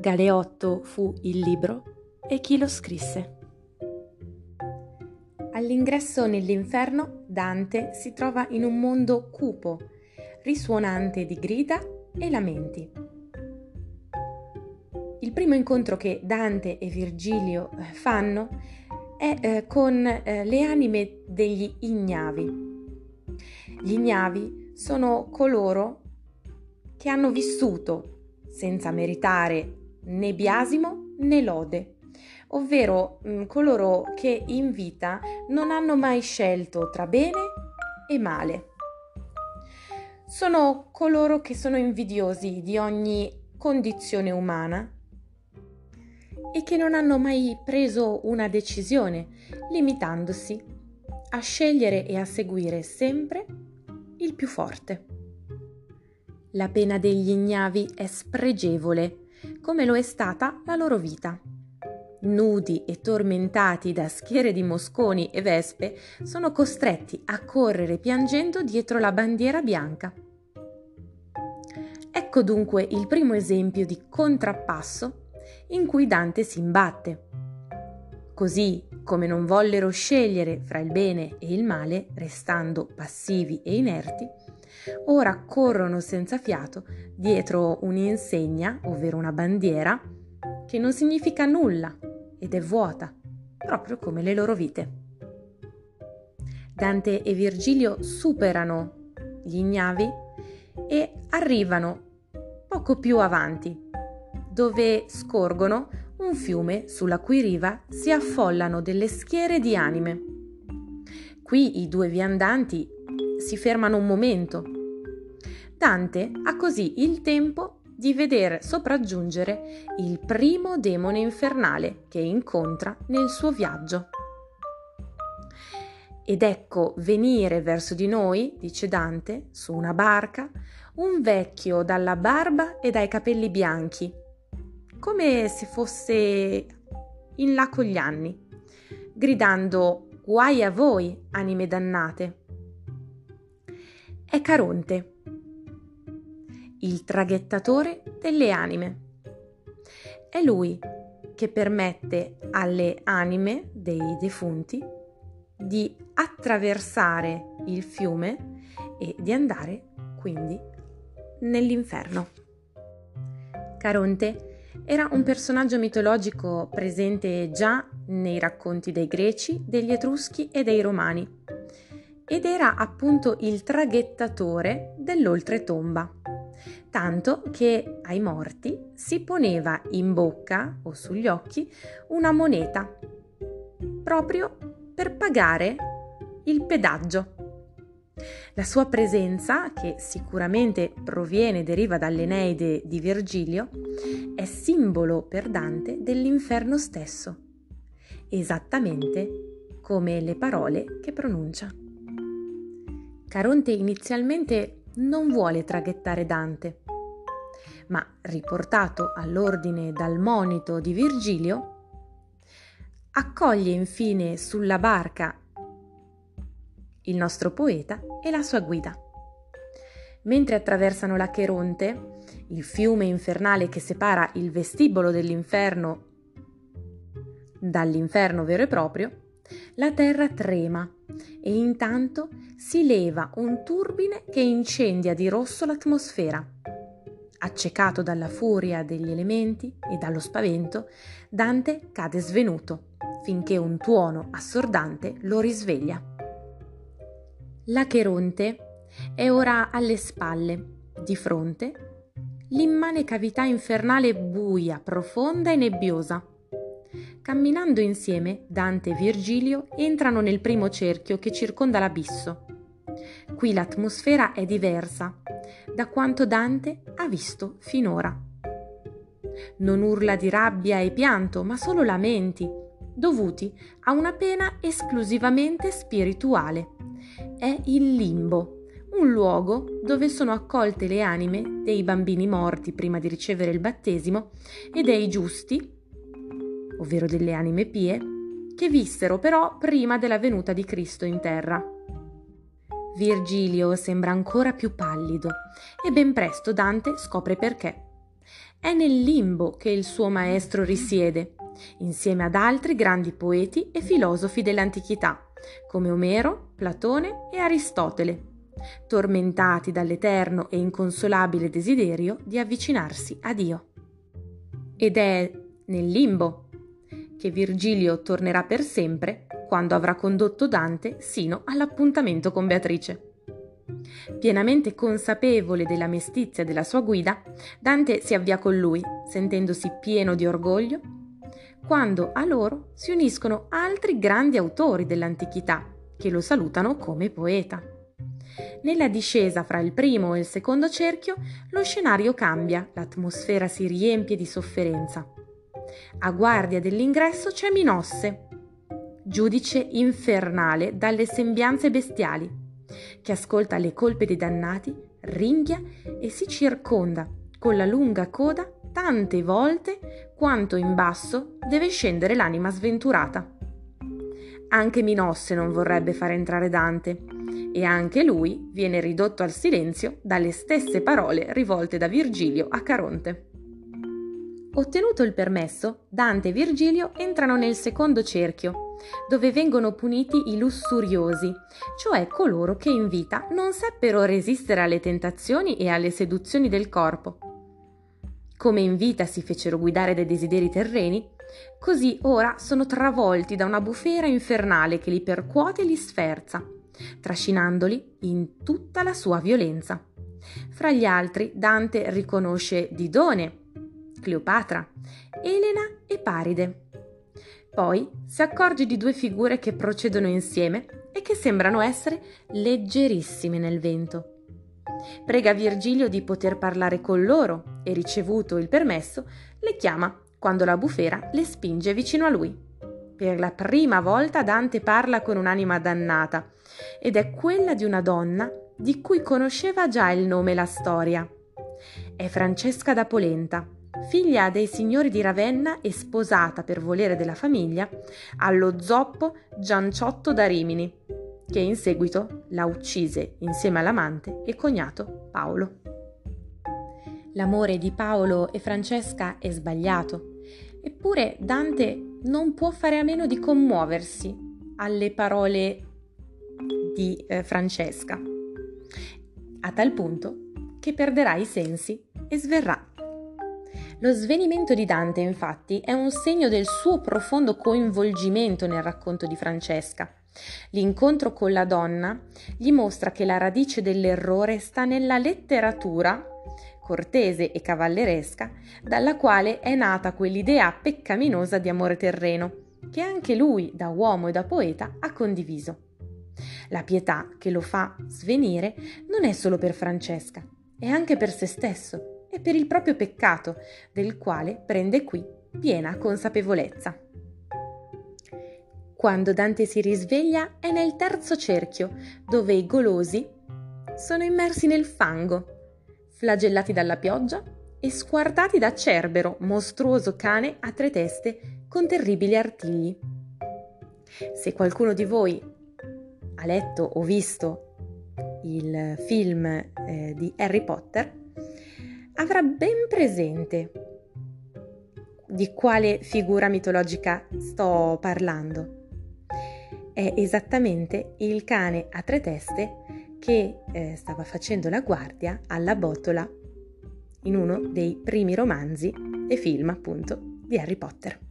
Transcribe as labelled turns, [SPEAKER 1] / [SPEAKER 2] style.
[SPEAKER 1] Galeotto fu il libro e chi lo scrisse. All'ingresso nell'inferno Dante si trova in un mondo cupo, risuonante di grida e lamenti. Il primo incontro che Dante e Virgilio eh, fanno è eh, con eh, le anime degli ignavi. Gli ignavi sono coloro che hanno vissuto senza meritare né biasimo né lode, ovvero mh, mm, coloro che in vita non hanno mai scelto tra bene e male. Sono coloro che sono invidiosi di ogni condizione umana e che non hanno mai preso una decisione, limitandosi a scegliere e a seguire sempre il più forte. La pena degli ignavi è spregevole, come lo è stata la loro vita. Nudi e tormentati da schiere di mosconi e vespe, sono costretti a correre piangendo dietro la bandiera bianca. Ecco dunque il primo esempio di contrappasso in cui Dante si imbatte. Così come non vollero scegliere fra il bene e il male, restando passivi e inerti, ora corrono senza fiato dietro un'insegna, ovvero una bandiera, che non significa nulla ed è vuota, proprio come le loro vite. Dante e Virgilio superano gli ignavi e arrivano poco più avanti, dove scorgono un fiume sulla cui riva si affollano delle schiere di anime. Qui i due viandanti si fermano un momento. Dante ha così il tempo di vedere sopraggiungere il primo demone infernale che incontra nel suo viaggio. Ed ecco venire verso di noi, dice Dante, su una barca, un vecchio dalla barba e dai capelli bianchi, come se fosse in là con gli anni, gridando guai a voi, anime dannate. È Caronte, il traghettatore delle anime. È lui che permette alle anime dei defunti di attraversare il fiume e di andare quindi nell'inferno. Caronte era un personaggio mitologico presente già nei racconti dei greci, degli etruschi e dei romani ed era appunto il traghettatore dell'oltretomba, tanto che ai morti si poneva in bocca o sugli occhi una moneta, proprio per pagare il pedaggio. La sua presenza, che sicuramente proviene e deriva dall'Eneide di Virgilio, è simbolo per Dante dell'inferno stesso, esattamente come le parole che pronuncia. Caronte inizialmente non vuole traghettare Dante, ma riportato all'ordine dal monito di Virgilio, accoglie infine sulla barca il nostro poeta e la sua guida. Mentre attraversano l'Acheronte, il fiume infernale che separa il vestibolo dell'inferno dall'inferno vero e proprio, la terra trema e intanto si leva un turbine che incendia di rosso l'atmosfera. Accecato dalla furia degli elementi e dallo spavento, Dante cade svenuto finché un tuono assordante lo risveglia. L'Acheronte è ora alle spalle, di fronte, l'immane cavità infernale buia, profonda e nebbiosa. Camminando insieme, Dante e Virgilio entrano nel primo cerchio che circonda l'abisso. Qui l'atmosfera è diversa da quanto Dante ha visto finora. Non urla di rabbia e pianto, ma solo lamenti, dovuti a una pena esclusivamente spirituale è il limbo, un luogo dove sono accolte le anime dei bambini morti prima di ricevere il battesimo e dei giusti, ovvero delle anime pie, che vissero però prima della venuta di Cristo in terra. Virgilio sembra ancora più pallido e ben presto Dante scopre perché. È nel limbo che il suo maestro risiede, insieme ad altri grandi poeti e filosofi dell'antichità, come Omero, Platone e Aristotele, tormentati dall'eterno e inconsolabile desiderio di avvicinarsi a Dio. Ed è nel limbo che Virgilio tornerà per sempre quando avrà condotto Dante sino all'appuntamento con Beatrice. Pienamente consapevole della mestizia della sua guida, Dante si avvia con lui, sentendosi pieno di orgoglio, quando a loro si uniscono altri grandi autori dell'antichità che lo salutano come poeta. Nella discesa fra il primo e il secondo cerchio lo scenario cambia, l'atmosfera si riempie di sofferenza. A guardia dell'ingresso c'è Minosse, giudice infernale dalle sembianze bestiali, che ascolta le colpe dei dannati, ringhia e si circonda con la lunga coda tante volte quanto in basso deve scendere l'anima sventurata. Anche Minosse non vorrebbe far entrare Dante, e anche lui viene ridotto al silenzio dalle stesse parole rivolte da Virgilio a Caronte. Ottenuto il permesso, Dante e Virgilio entrano nel secondo cerchio, dove vengono puniti i lussuriosi, cioè coloro che in vita non seppero resistere alle tentazioni e alle seduzioni del corpo. Come in vita si fecero guidare dai desideri terreni, così ora sono travolti da una bufera infernale che li percuote e li sferza, trascinandoli in tutta la sua violenza. Fra gli altri Dante riconosce Didone, Cleopatra, Elena e Paride. Poi si accorge di due figure che procedono insieme e che sembrano essere leggerissime nel vento. Prega Virgilio di poter parlare con loro e ricevuto il permesso le chiama quando la bufera le spinge vicino a lui. Per la prima volta Dante parla con un'anima dannata ed è quella di una donna di cui conosceva già il nome e la storia. È Francesca da Polenta, figlia dei signori di Ravenna e sposata per volere della famiglia allo zoppo Gianciotto da Rimini, che in seguito la uccise insieme all'amante e cognato Paolo. L'amore di Paolo e Francesca è sbagliato, eppure Dante non può fare a meno di commuoversi alle parole di eh, Francesca, a tal punto che perderà i sensi e sverrà lo svenimento di Dante, infatti, è un segno del suo profondo coinvolgimento nel racconto di Francesca. L'incontro con la donna gli mostra che la radice dell'errore sta nella letteratura cortese e cavalleresca, dalla quale è nata quell'idea peccaminosa di amore terreno, che anche lui, da uomo e da poeta, ha condiviso. La pietà che lo fa svenire non è solo per Francesca, è anche per se stesso e per il proprio peccato, del quale prende qui piena consapevolezza. Quando Dante si risveglia è nel terzo cerchio, dove i golosi sono immersi nel fango, flagellati dalla pioggia e squartati da Cerbero, mostruoso cane a tre teste con terribili artigli. Se qualcuno di voi ha letto o visto il film eh, di Harry Potter, avrà ben presente di quale figura mitologica sto parlando. È esattamente il cane a tre teste che eh, stava facendo la guardia alla botola in uno dei primi romanzi e film appunto di Harry Potter.